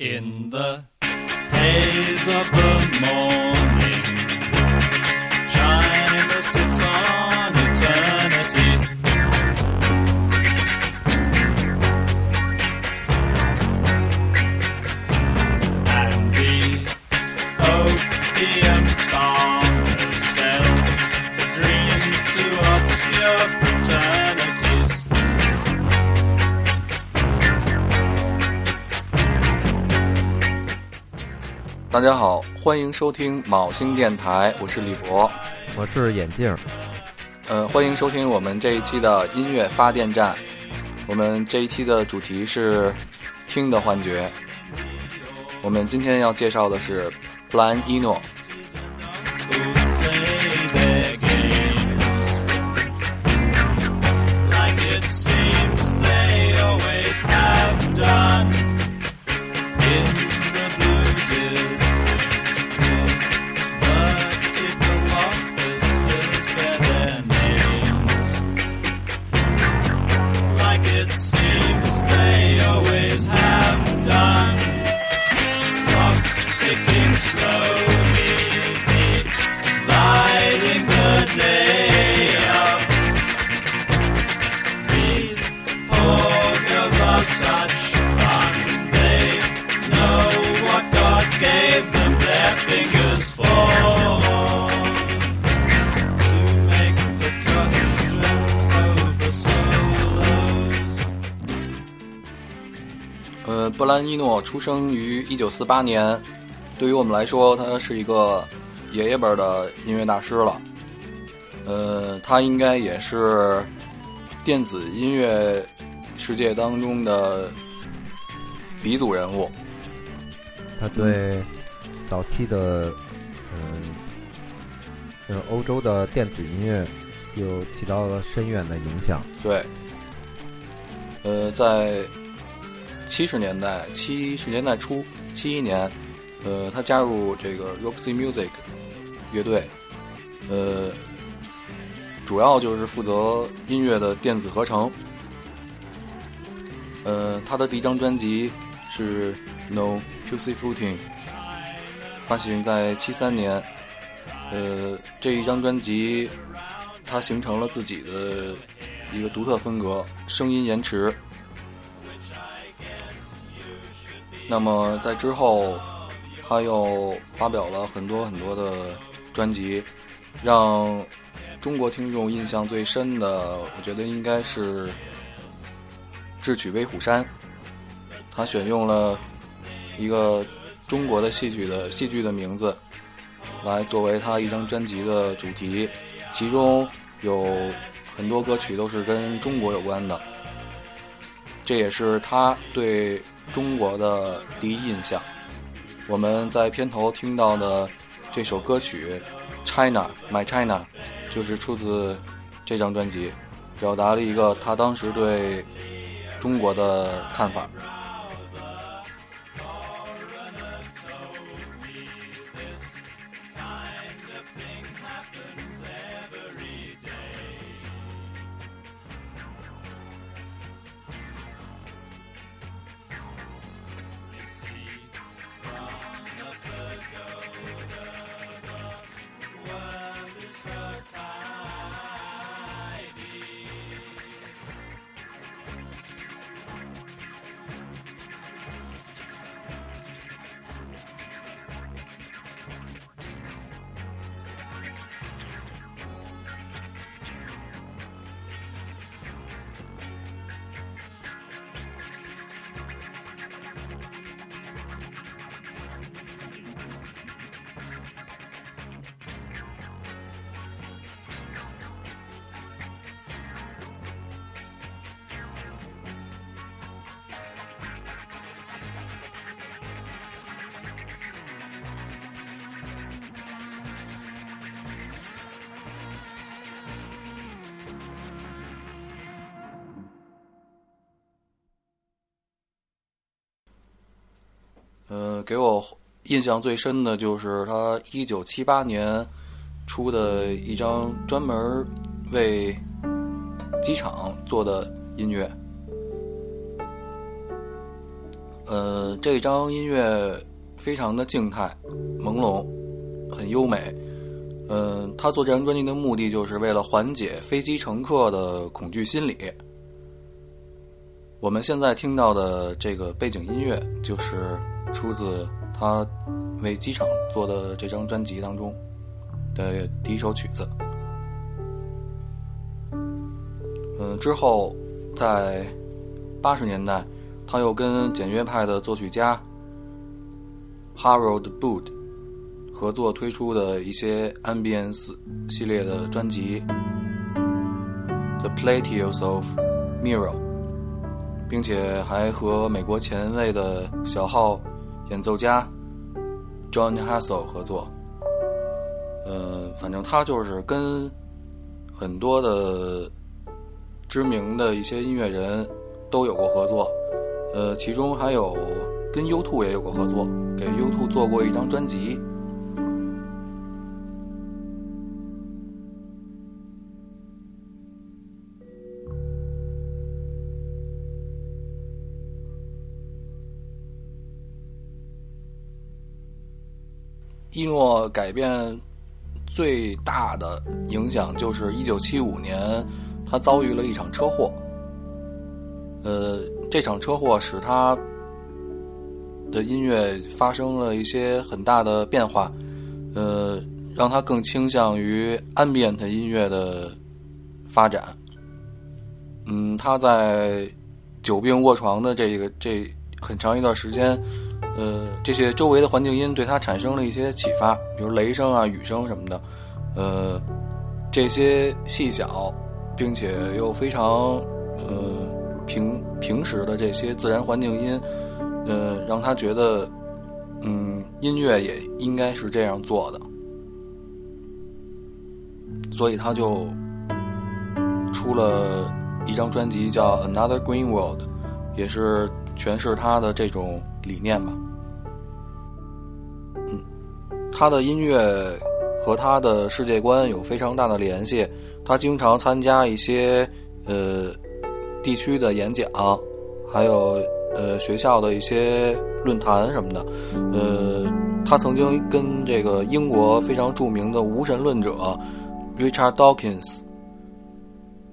In the haze of the morning, 大家好，欢迎收听卯星电台，我是李博。我是眼镜，呃，欢迎收听我们这一期的音乐发电站。我们这一期的主题是听的幻觉。我们今天要介绍的是布兰伊诺。Such fun. They know what God gave them their fingers for. To make percussion over solos. 呃，布兰伊诺出生于一九四八年，对于我们来说，他是一个爷爷辈儿的音乐大师了。呃，他应该也是电子音乐世界当中的鼻祖人物。他对早期的嗯呃欧洲的电子音乐有起到了深远的影响。对，呃，在七十年代，七十年代初，七一年，呃，他加入这个 Roxy Music 乐队，呃，主要就是负责音乐的电子合成。呃，他的第一张专辑是《No Juicy Footing》，发行在七三年。呃，这一张专辑，他形成了自己的一个独特风格，声音延迟。那么在之后，他又发表了很多很多的专辑，让中国听众印象最深的，我觉得应该是《智取威虎山》。他选用了一个中国的戏曲的戏剧的名字，来作为他一张专辑的主题，其中有很多歌曲都是跟中国有关的，这也是他对中国的第一印象。我们在片头听到的这首歌曲《China My China》，就是出自这张专辑，表达了一个他当时对中国的看法。呃，给我印象最深的就是他一九七八年出的一张专门为机场做的音乐。呃，这张音乐非常的静态、朦胧，很优美。嗯，他做这张专辑的目的就是为了缓解飞机乘客的恐惧心理。我们现在听到的这个背景音乐，就是出自他为机场做的这张专辑当中的第一首曲子。嗯，之后在八十年代，他又跟简约派的作曲家 Harold Bood 合作推出的一些 Ambience 系列的专辑《The Plateaus of Mirror》，并且还和美国前卫的小号演奏家 John Hassel 合作。呃，反正他就是跟很多的知名的一些音乐人都有过合作，呃，其中还有跟 U2 也有过合作，给 U2 做过一张专辑。伊诺改变最大的影响就是一九七五年，他遭遇了一场车祸。呃，这场车祸使他的音乐发生了一些很大的变化，呃，让他更倾向于 ambient 音乐的发展。嗯，他在久病卧床的这个这很长一段时间。呃，这些周围的环境音对他产生了一些启发，比如雷声啊、雨声什么的。呃，这些细小并且又非常呃平平时的这些自然环境音，呃，让他觉得，嗯，音乐也应该是这样做的。所以他就出了一张专辑，叫《Another Green World》，也是诠释他的这种理念吧。他的音乐和他的世界观有非常大的联系。他经常参加一些呃地区的演讲，还有呃学校的一些论坛什么的。呃，他曾经跟这个英国非常著名的无神论者 Richard Dawkins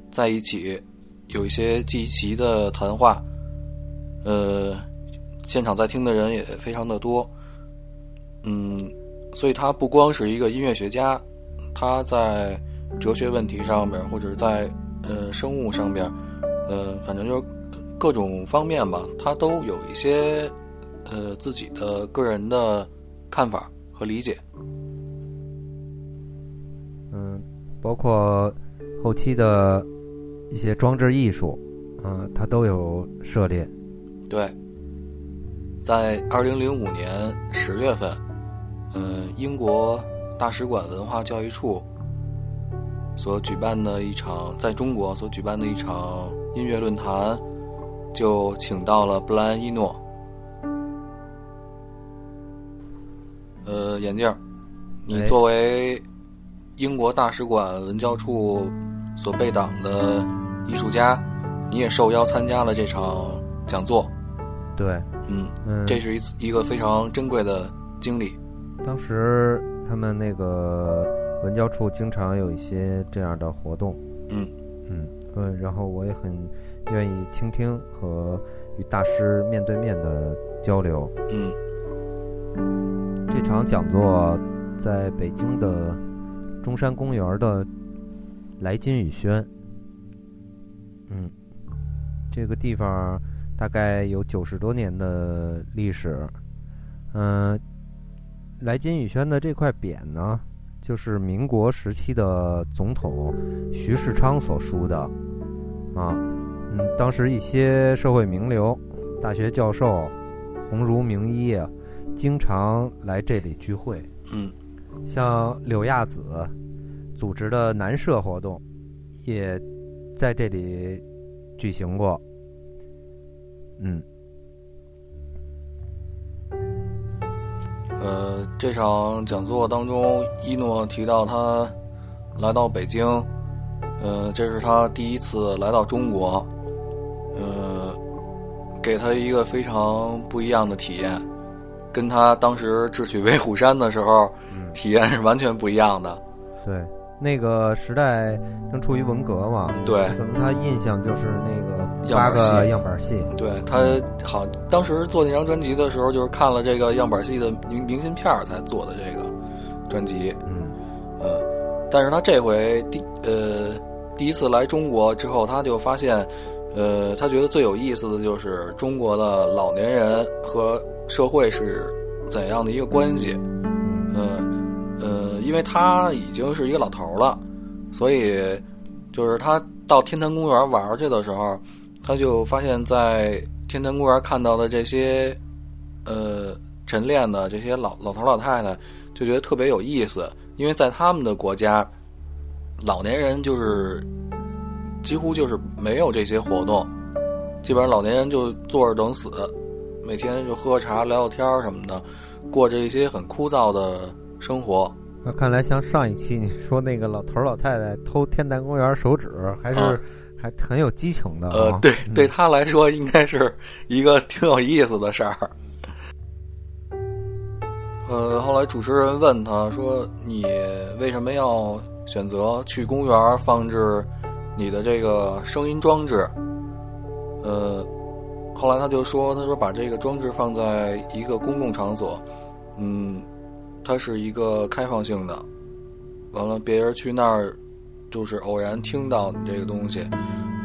在一起，有一些积极的谈话。呃，现场在听的人也非常的多。嗯。所以他不光是一个音乐学家，他在哲学问题上面，或者在呃生物上边，呃，反正就是各种方面吧，他都有一些呃自己的个人的看法和理解。嗯，包括后期的一些装置艺术，嗯，他都有涉猎。对，在二零零五年十月份。嗯，英国大使馆文化教育处所举办的一场在中国所举办的一场音乐论坛，就请到了布莱恩·伊诺。呃，眼镜，你作为英国大使馆文教处所备党的艺术家，你也受邀参加了这场讲座。对，嗯，这是一次一个非常珍贵的经历。当时他们那个文教处经常有一些这样的活动，嗯嗯嗯，然后我也很愿意倾听和与大师面对面的交流，嗯。这场讲座在北京的中山公园的来金雨轩，嗯，这个地方大概有九十多年的历史，嗯。来金宇轩的这块匾呢，就是民国时期的总统徐世昌所书的，啊，嗯，当时一些社会名流、大学教授、鸿儒名医啊，经常来这里聚会，嗯，像柳亚子组织的南社活动，也在这里举行过，嗯。呃，这场讲座当中，一诺提到他来到北京，呃，这是他第一次来到中国，呃，给他一个非常不一样的体验，跟他当时智取威虎山的时候嗯，体验是完全不一样的。对，那个时代正处于文革嘛，对可能他印象就是那个八个样板戏，对他好，当时做那张专辑的时候，就是看了这个样板戏的明明信片儿才做的这个专辑。嗯嗯，但是他这回第呃第一次来中国之后，他就发现，呃，他觉得最有意思的就是中国的老年人和社会是怎样的一个关系。因为他已经是一个老头了，所以就是他到天坛公园玩去的时候，他就发现，在天坛公园看到的这些呃晨练的这些老老头老太太，就觉得特别有意思，因为在他们的国家，老年人就是几乎就是没有这些活动，基本上老年人就坐着等死，每天就喝喝茶、聊聊天什么的，过着一些很枯燥的生活。那看来像上一期你说那个老头儿老太太偷天坛公园手指，还是、啊还很有激情的、啊。呃，对，对他来说应该是一个挺有意思的事儿。呃，后来主持人问他说：“你为什么要选择去公园放置你的这个声音装置？”呃，后来他就说：“他说把这个装置放在一个公共场所，嗯，它是一个开放性的，完了别人去那儿就是偶然听到你这个东西。”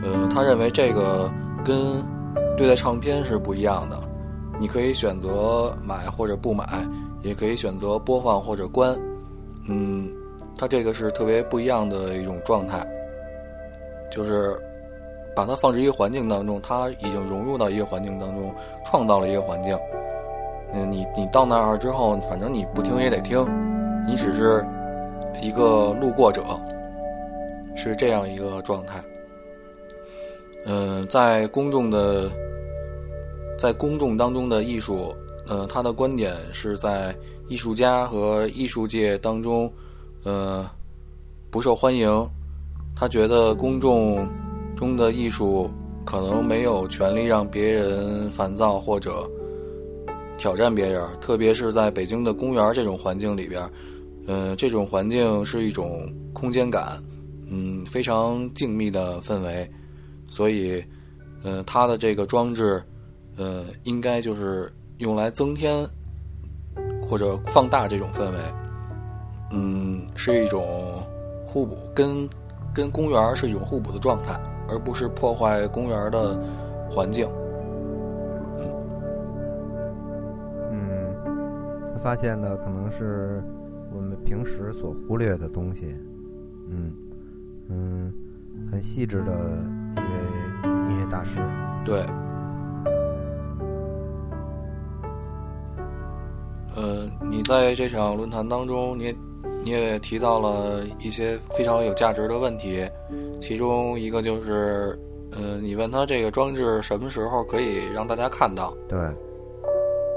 呃，他认为这个跟对待唱片是不一样的，你可以选择买或者不买，也可以选择播放或者关。嗯，他这个是特别不一样的一种状态，就是把它放置一个环境当中，它已经融入到一个环境当中，创造了一个环境。嗯，你你到那儿之后，反正你不听也得听，你只是一个路过者，是这样一个状态。嗯，在公众的，在公众当中的艺术，呃，他的观点是在艺术家和艺术界当中，呃，不受欢迎。他觉得公众中的艺术可能没有权利让别人烦躁或者挑战别人，特别是在北京的公园这种环境里边，呃，这种环境是一种空间感，嗯，非常静谧的氛围。所以，呃，它的这个装置，呃，应该就是用来增添或者放大这种氛围，嗯，是一种互补，跟跟公园是一种互补的状态，而不是破坏公园的环境。发现的可能是我们平时所忽略的东西。嗯嗯，很细致的一位音乐大师。对，呃，你在这场论坛当中，你也你也提到了一些非常有价值的问题，其中一个就是，呃，你问他这个装置什么时候可以让大家看到，对，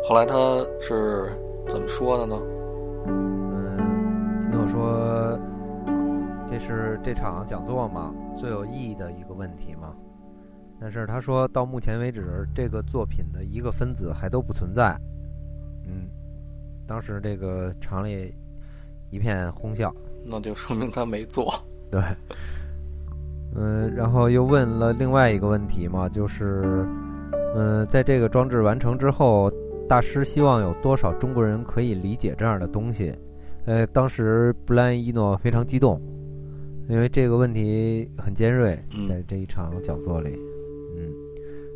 后来他是怎么说的呢？嗯，一诺说这是这场讲座嘛最有意义的一个问题嘛。但是他说到目前为止，这个作品的一个分子还都不存在。嗯，当时这个厂里一片哄笑。那就说明他没做。对，嗯，然后又问了另外一个问题嘛，就是，嗯，在这个装置完成之后，大师希望有多少中国人可以理解这样的东西？呃，当时布兰伊诺非常激动，因为这个问题很尖锐，嗯。在这一场讲座里，嗯，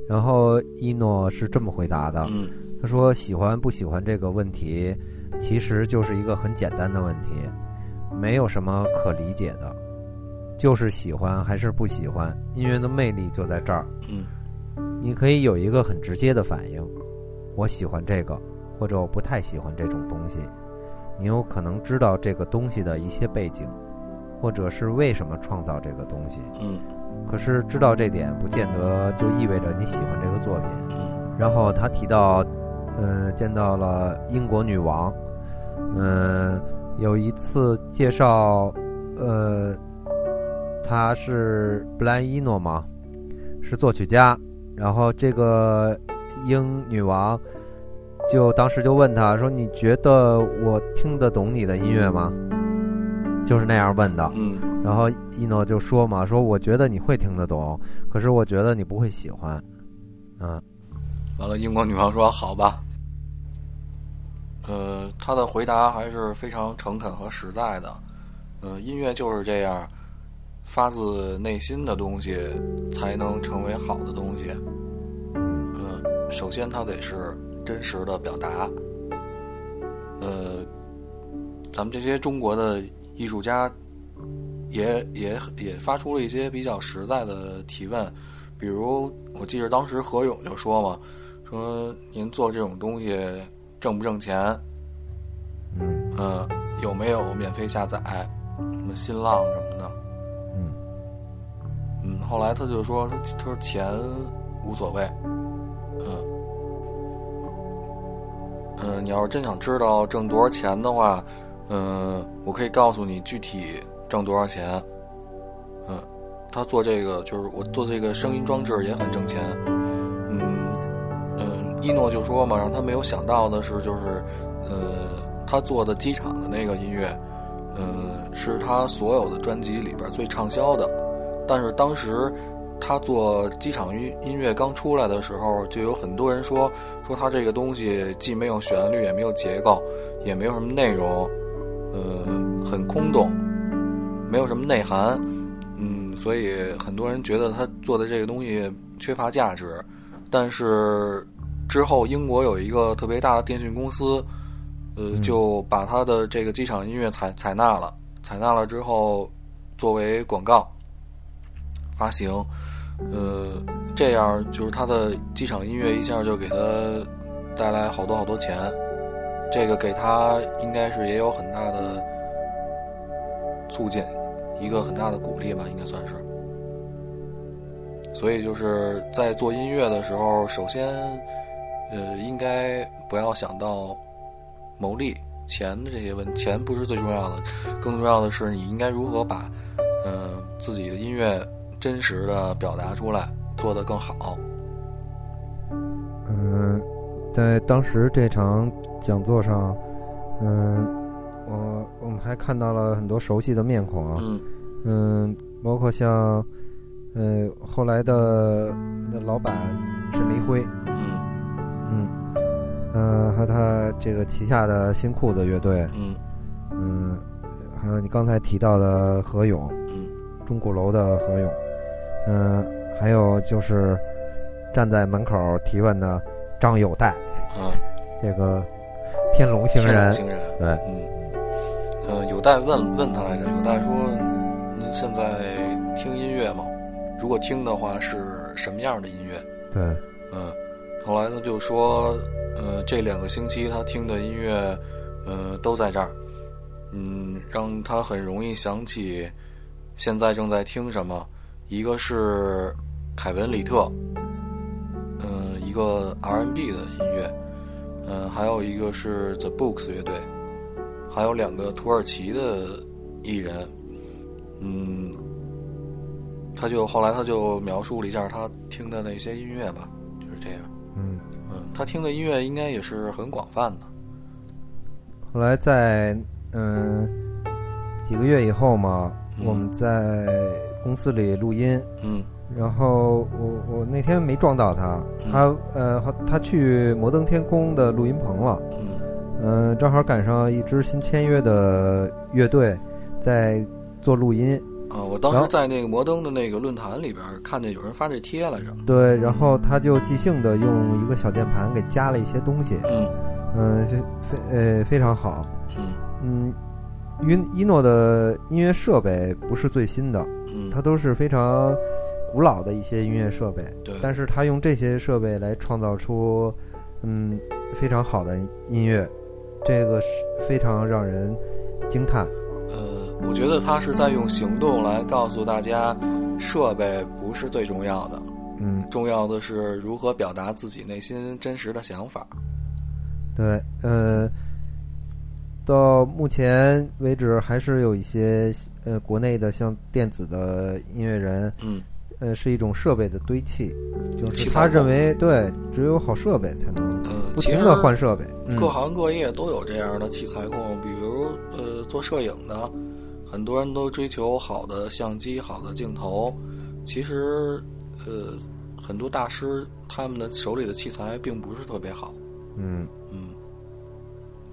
然后伊诺是这么回答的，嗯。他说：“喜欢不喜欢这个问题，其实就是一个很简单的问题，没有什么可理解的，就是喜欢还是不喜欢。音乐的魅力就在这儿，嗯。你可以有一个很直接的反应，我喜欢这个，或者我不太喜欢这种东西。你有可能知道这个东西的一些背景，或者是为什么创造这个东西。嗯可是知道这点，不见得就意味着你喜欢这个作品。”嗯然后他提到，呃，见到了英国女王，嗯、有一次介绍，呃，他是布莱伊诺吗，是作曲家，然后这个英女王就当时就问他说：“你觉得我听得懂你的音乐吗？”就是那样问的。嗯然后一诺就说嘛：“说我觉得你会听得懂，可是我觉得你不会喜欢。”嗯完了，英国女王说：“好吧。”呃，他的回答还是非常诚恳和实在的。呃，音乐就是这样，发自内心的东西才能成为好的东西。呃，首先它得是真实的表达。呃，咱们这些中国的艺术家也也也发出了一些比较实在的提问，比如我记得当时何勇就说嘛，说您做这种东西挣不挣钱？嗯嗯，有没有免费下载？什么新浪什么的？嗯嗯，后来他就说，他说钱无所谓，嗯，你要是真想知道挣多少钱的话，嗯，我可以告诉你具体挣多少钱。嗯，他做这个就是我做这个声音装置也很挣钱。嗯嗯，一诺就说嘛，让他没有想到的是，就是呃，他做的机场的那个音乐，嗯，是他所有的专辑里边最畅销的。但是当时他做机场音音乐刚出来的时候，就有很多人说说他这个东西既没有旋律，也没有结构，也没有什么内容，呃，很空洞，没有什么内涵，嗯，所以很多人觉得他做的这个东西缺乏价值。但是之后英国有一个特别大的电讯公司，呃，就把他的这个机场音乐采采纳了，采纳了之后作为广告发行，呃，这样就是他的机场音乐一下就给他带来好多好多钱，这个给他应该是也有很大的促进，一个很大的鼓励吧，应该算是。所以就是在做音乐的时候，首先，呃，应该不要想到牟利、钱的这些问题，钱不是最重要的，更重要的是你应该如何把，嗯、自己的音乐真实的表达出来，做得更好。嗯，在当时这场讲座上，嗯，我我们还看到了很多熟悉的面孔啊。嗯嗯，包括像，呃，后来的的老板沈黎辉，嗯嗯，呃，和他这个旗下的新裤子乐队，嗯嗯，还有你刚才提到的何勇，嗯钟鼓楼的何勇，嗯、还有就是站在门口提问的张友代，啊，这个天龙星人，天龙星人，对，嗯，呃，有代问问他来着，有代说您现在听音乐吗？如果听的话，是什么样的音乐？对，嗯，后来他就说，呃，这两个星期他听的音乐，呃，都在这儿，嗯，让他很容易想起现在正在听什么。一个是凯文·里特，嗯、一个 R&B 的音乐，嗯、还有一个是 The Books 乐队，还有两个土耳其的艺人，嗯，他就后来他就描述了一下他听的那些音乐吧，就是这样。嗯。嗯，他听的音乐应该也是很广泛的。后来在嗯几个月以后嘛，嗯我们在公司里录音，嗯。然后我我那天没撞到他，嗯。他呃他去摩登天空的录音棚了，嗯。嗯、正好赶上一支新签约的乐队在做录音，啊，我当时在那个摩登的那个论坛里边看见有人发这贴来着。对，然后他就即兴的用一个小键盘给加了一些东西，嗯。嗯、非非呃非常好，嗯。嗯，因伊诺的音乐设备不是最新的，嗯，它都是非常古老的一些音乐设备，对，但是他用这些设备来创造出嗯非常好的音乐，这个是非常让人惊叹。呃，我觉得他是在用行动来告诉大家，设备不是最重要的，嗯，重要的是如何表达自己内心真实的想法。对，呃，到目前为止还是有一些呃国内的像电子的音乐人，嗯呃是一种设备的堆砌，就是他认为对，只有好设备才能嗯，不停的换设备。嗯各行各业都有这样的器材控，比如呃做摄影的，很多人都追求好的相机、好的镜头。其实呃很多大师他们的手里的器材并不是特别好，嗯嗯，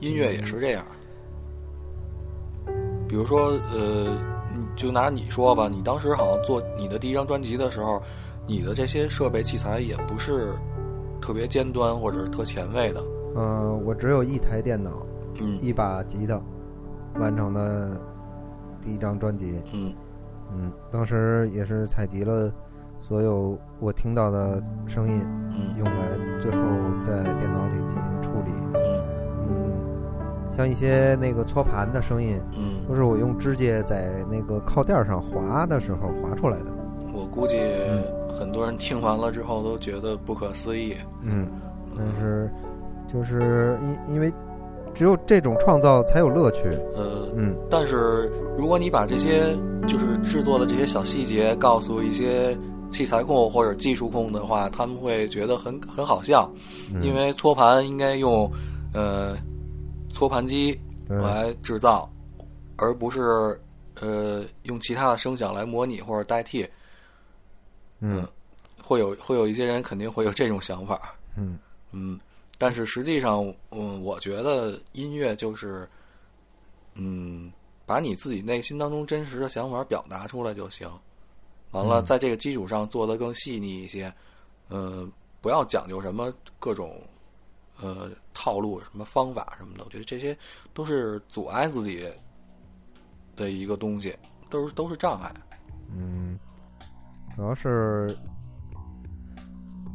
音乐也是这样。比如说呃，你就拿你说吧，你当时好像做你的第一张专辑的时候，你的这些设备器材也不是特别尖端或者是特前卫的，呃，我只有一台电脑，嗯一把吉他，完成的第一张专辑。嗯嗯，当时也是采集了所有我听到的声音，嗯用来最后在电脑里进行处理。嗯嗯，像一些那个搓盘的声音，嗯，都是我用指甲在那个靠垫上划的时候划出来的。我估计很多人听完了之后都觉得不可思议。嗯，但是就是因因为只有这种创造才有乐趣。呃，嗯但是如果你把这些就是制作的这些小细节告诉一些器材控或者技术控的话，他们会觉得很很好笑，嗯因为搓盘应该用呃搓盘机对来制造，而不是呃用其他的声响来模拟或者代替。嗯会有会有一些人肯定会有这种想法。嗯嗯，但是实际上，嗯，我觉得音乐就是，嗯，把你自己内心当中真实的想法表达出来就行。完了，嗯在这个基础上做得更细腻一些，嗯、不要讲究什么各种呃套路、什么方法什么的，我觉得这些都是阻碍自己的一个东西，都是都是障碍。嗯，主要是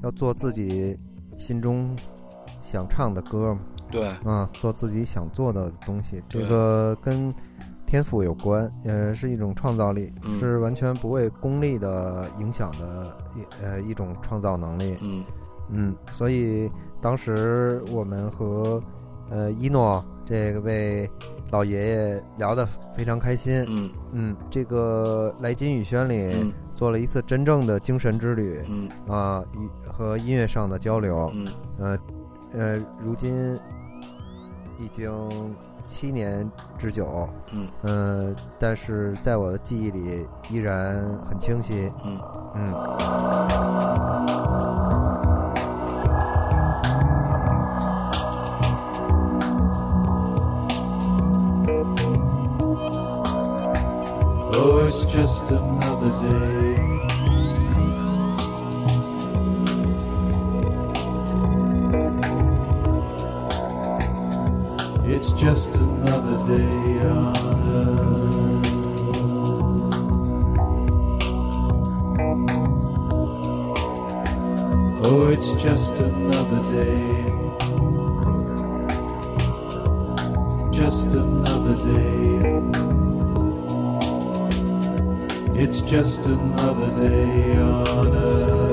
要做自己心中想唱的歌嘛。对，啊，做自己想做的东西，这个跟天赋有关，呃，是一种创造力，嗯是完全不为功利的影响的一呃一种创造能力。嗯嗯，所以当时我们和呃一诺这个位老爷爷聊得非常开心。嗯。嗯，这个来金宇轩里嗯。做了一次真正的精神之旅嗯。啊，与和音乐上的交流。嗯。呃呃，如今已经七年之久，嗯。嗯、但是在我的记忆里依然很清晰。嗯。嗯 Oh, it's just another day. It's just another day on earth. Oh, it's just another day. Just another day. It's just another day on earth.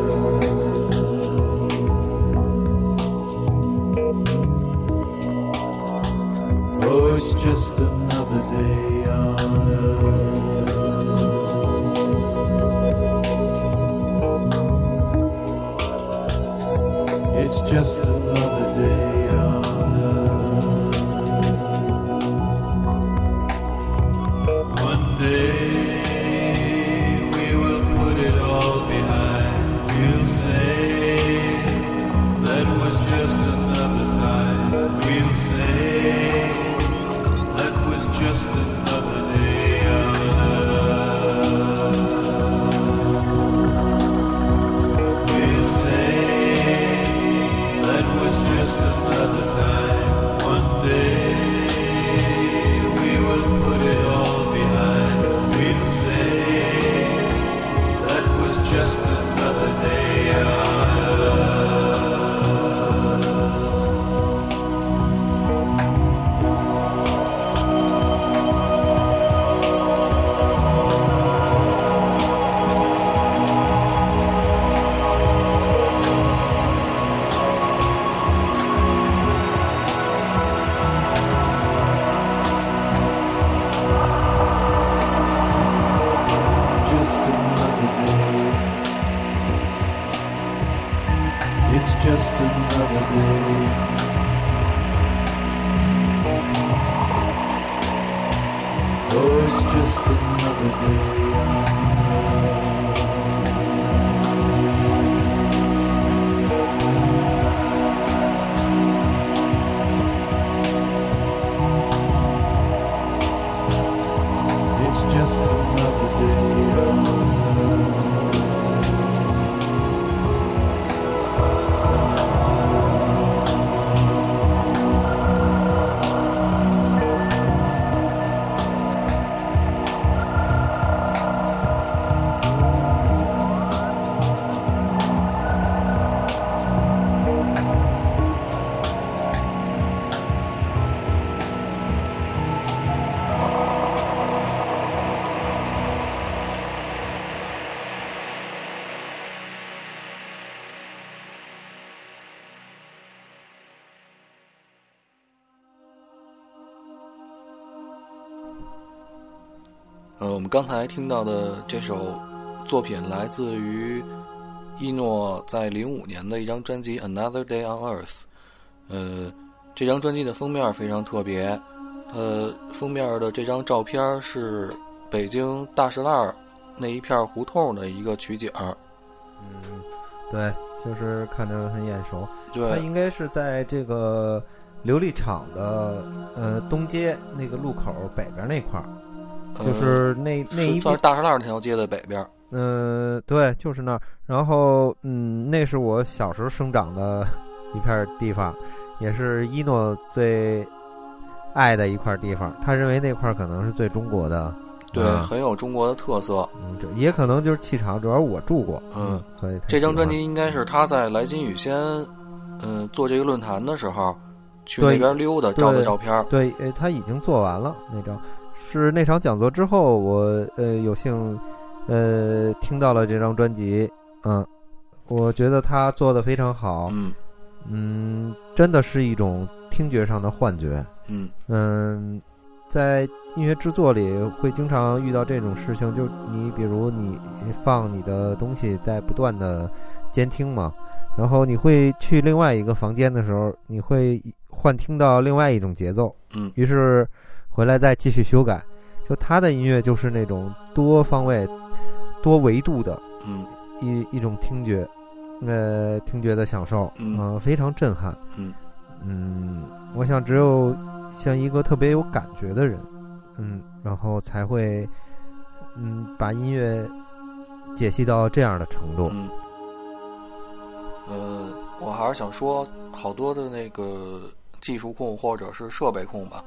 们刚才听到的这首作品来自于一诺在零五年的一张专辑《Another Day on Earth》。呃，这张专辑的封面非常特别，呃，封面的这张照片是北京大石烂儿那一片胡同的一个取景。嗯，对，就是看着很眼熟。对它对，应该是在这个琉璃厂的呃东街那个路口北边那块儿，就是那那算是大栅栏那条街的北边。嗯、对，就是那儿。然后，嗯，那是我小时候生长的 一片地方，也是一诺最爱的一块地方。他认为那块可能是最中国的，对，嗯很有中国的特色。嗯，这也可能就是气场，主要我住过，嗯，所以这张专辑应该是他在来金雨先，嗯、做这个论坛的时候去那边溜达照的照片儿。对，呃，他已经做完了那张，是那场讲座之后，我呃有幸呃听到了这张专辑，嗯，我觉得他做的非常好，嗯。嗯，真的是一种听觉上的幻觉，嗯。嗯，在音乐制作里会经常遇到这种事情，就你比如你放你的东西在不断的监听嘛，然后你会去另外一个房间的时候，你会幻听到另外一种节奏，嗯。于是回来再继续修改。就他的音乐就是那种多方位、多维度的嗯一一种听觉，呃，听觉的享受，嗯呃非常震撼。嗯嗯，我想只有像一个特别有感觉的人，嗯，然后才会，嗯，把音乐解析到这样的程度。嗯，呃，我还是想说，好多的那个技术控或者是设备控吧，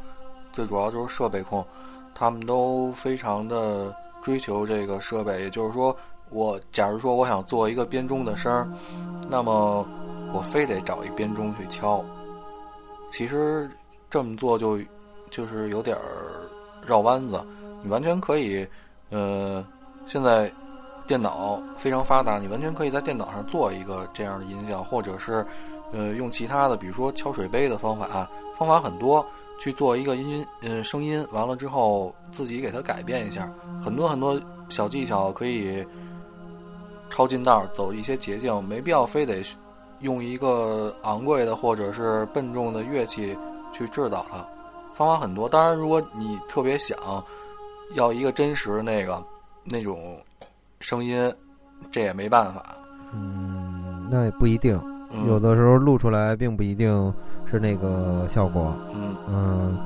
最主要就是设备控，他们都非常的追求这个设备。也就是说，我假如说我想做一个编钟的声，那么我非得找一编钟去敲。其实这么做就就是有点儿绕弯子。你完全可以，呃，现在电脑非常发达，你完全可以在电脑上做一个这样的音效，或者是呃用其他的，比如说敲水杯的方法，方法很多，去做一个音呃声音，完了之后自己给它改变一下，很多很多小技巧可以抄近道，走一些捷径，没必要非得用一个昂贵的或者是笨重的乐器去制造它。方法很多，当然如果你特别想要一个真实那个那种声音，这也没办法。嗯，那也不一定，嗯、有的时候录出来并不一定是那个效果。嗯嗯，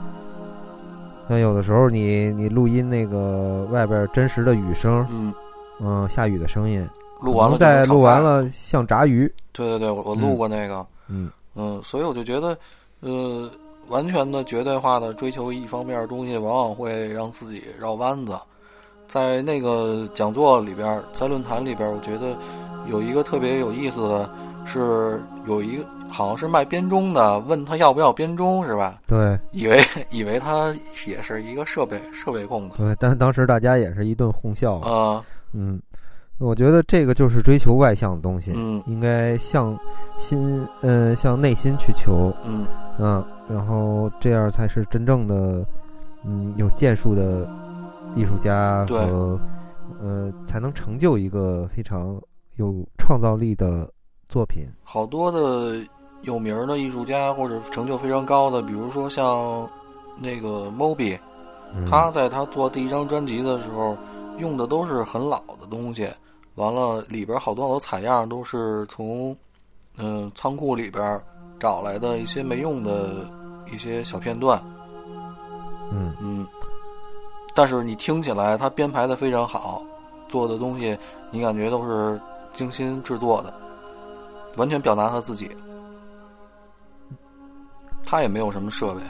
像有的时候你你录音那个外边真实的雨声，嗯，嗯，下雨的声音，录完了再。录完了像炸鱼。对对对，我我录过那个，嗯嗯，所以我就觉得，呃，完全的绝对化的追求一方面的东西，往往会让自己绕弯子。在那个讲座里边，在论坛里边，我觉得有一个特别有意思的是，有一个好像是卖编钟的，问他要不要编钟是吧？对。以为 以为他也是一个设备设备控的，对，但当时大家也是一顿哄笑。啊，嗯，我觉得这个就是追求外向的东西，嗯。应该向心，呃，向内心去求，嗯。嗯，然后这样才是真正的，嗯，有建树的艺术家和，呃，才能成就一个非常有创造力的作品。好多的有名的艺术家或者成就非常高的，比如说像那个 Moby，嗯。他在他做第一张专辑的时候用的都是很老的东西，完了里边好多好多采样都是从嗯、仓库里边找来的一些没用的一些小片段，嗯。嗯，但是你听起来他编排的非常好，做的东西你感觉都是精心制作的，完全表达他自己。他也没有什么设备，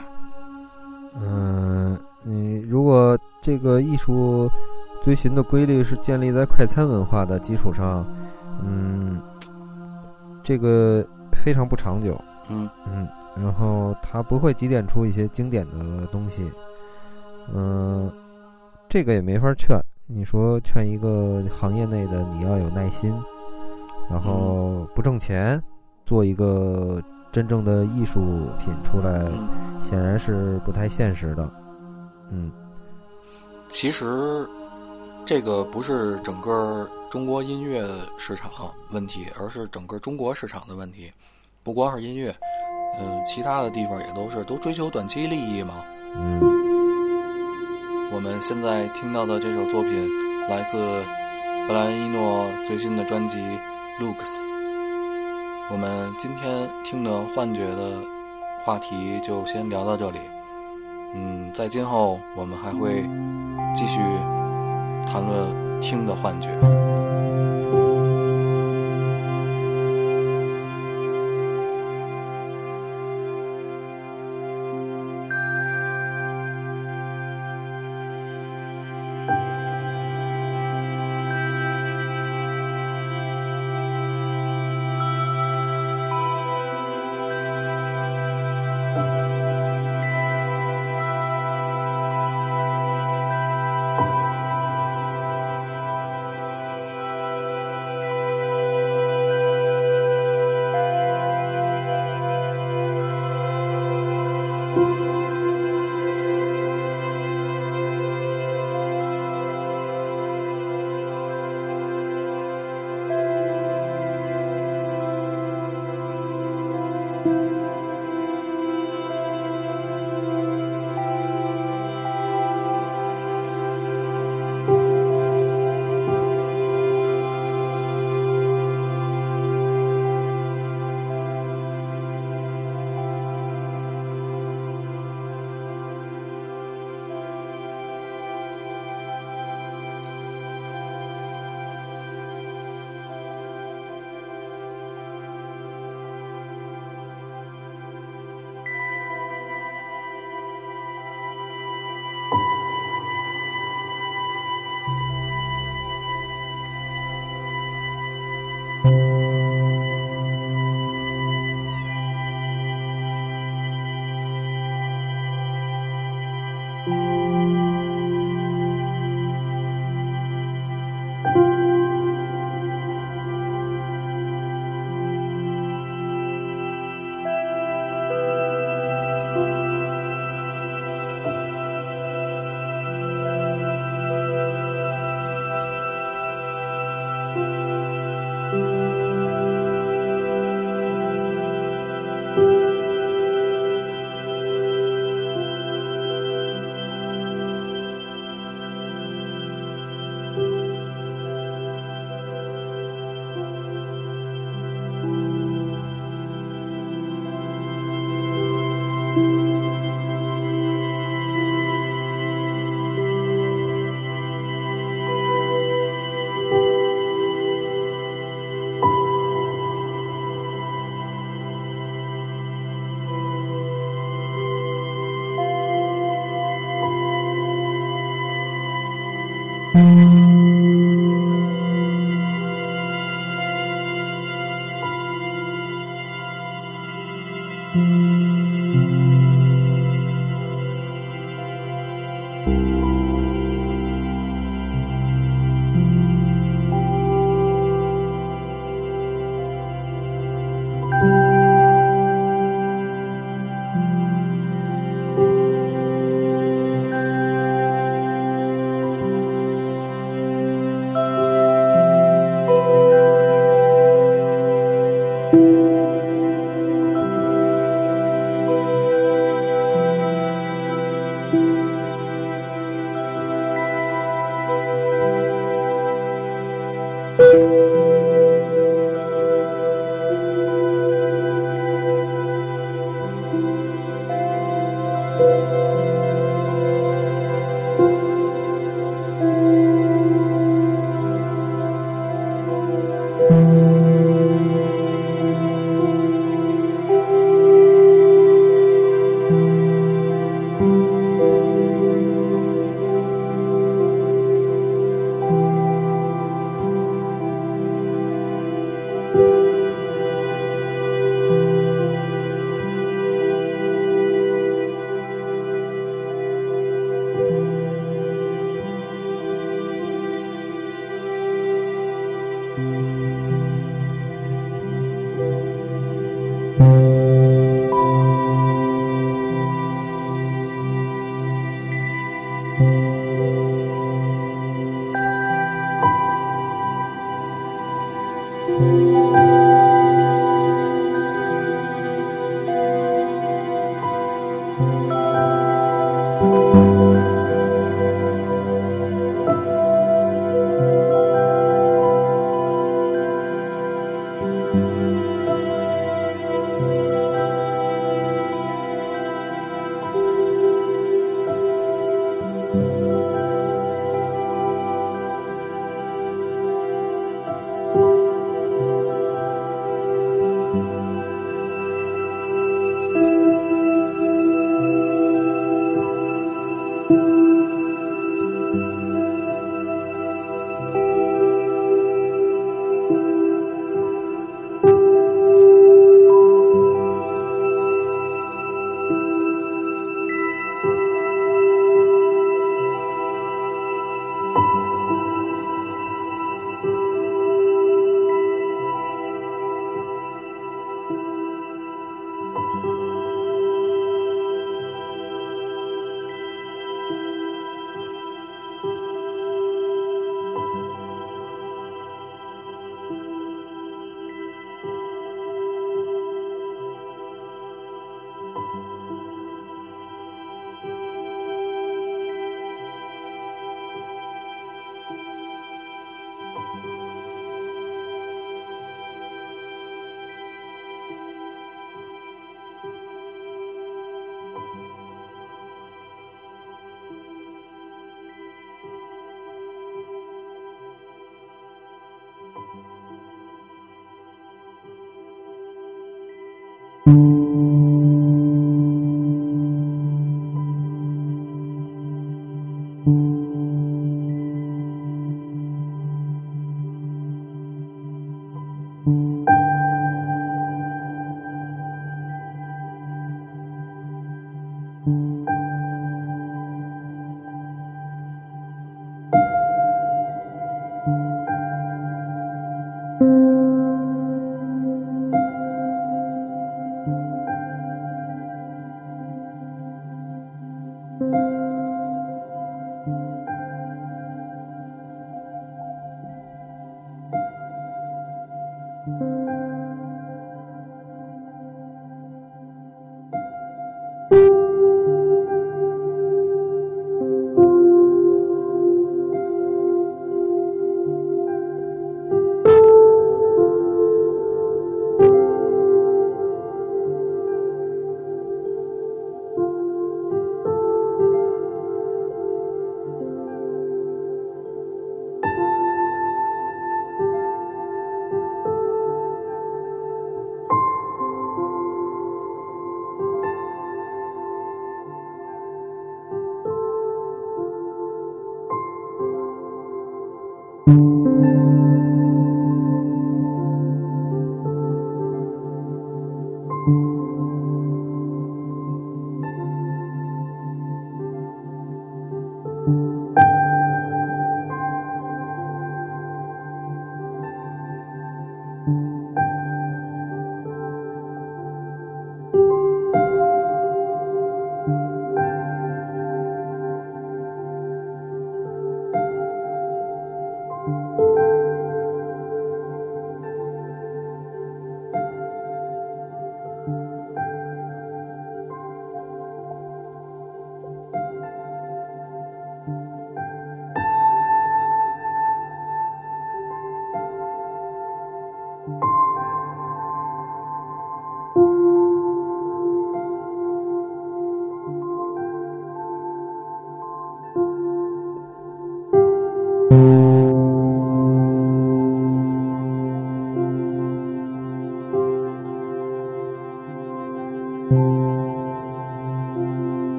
嗯，你如果这个艺术追寻的规律是建立在快餐文化的基础上，嗯，这个非常不长久。嗯嗯，然后他不会积淀出一些经典的东西，嗯、这个也没法劝。你说劝一个行业内的你要有耐心，然后不挣钱，做一个真正的艺术品出来，嗯。显然是不太现实的。嗯其实，这个不是整个中国音乐市场问题，而是整个中国市场的问题。不光是音乐，嗯、其他的地方也都是都追求短期利益嘛。嗯我们现在听到的这首作品来自布莱恩伊诺最新的专辑《Looks》。我们今天听的幻觉的话题就先聊到这里。嗯，在今后我们还会继续谈论听的幻觉。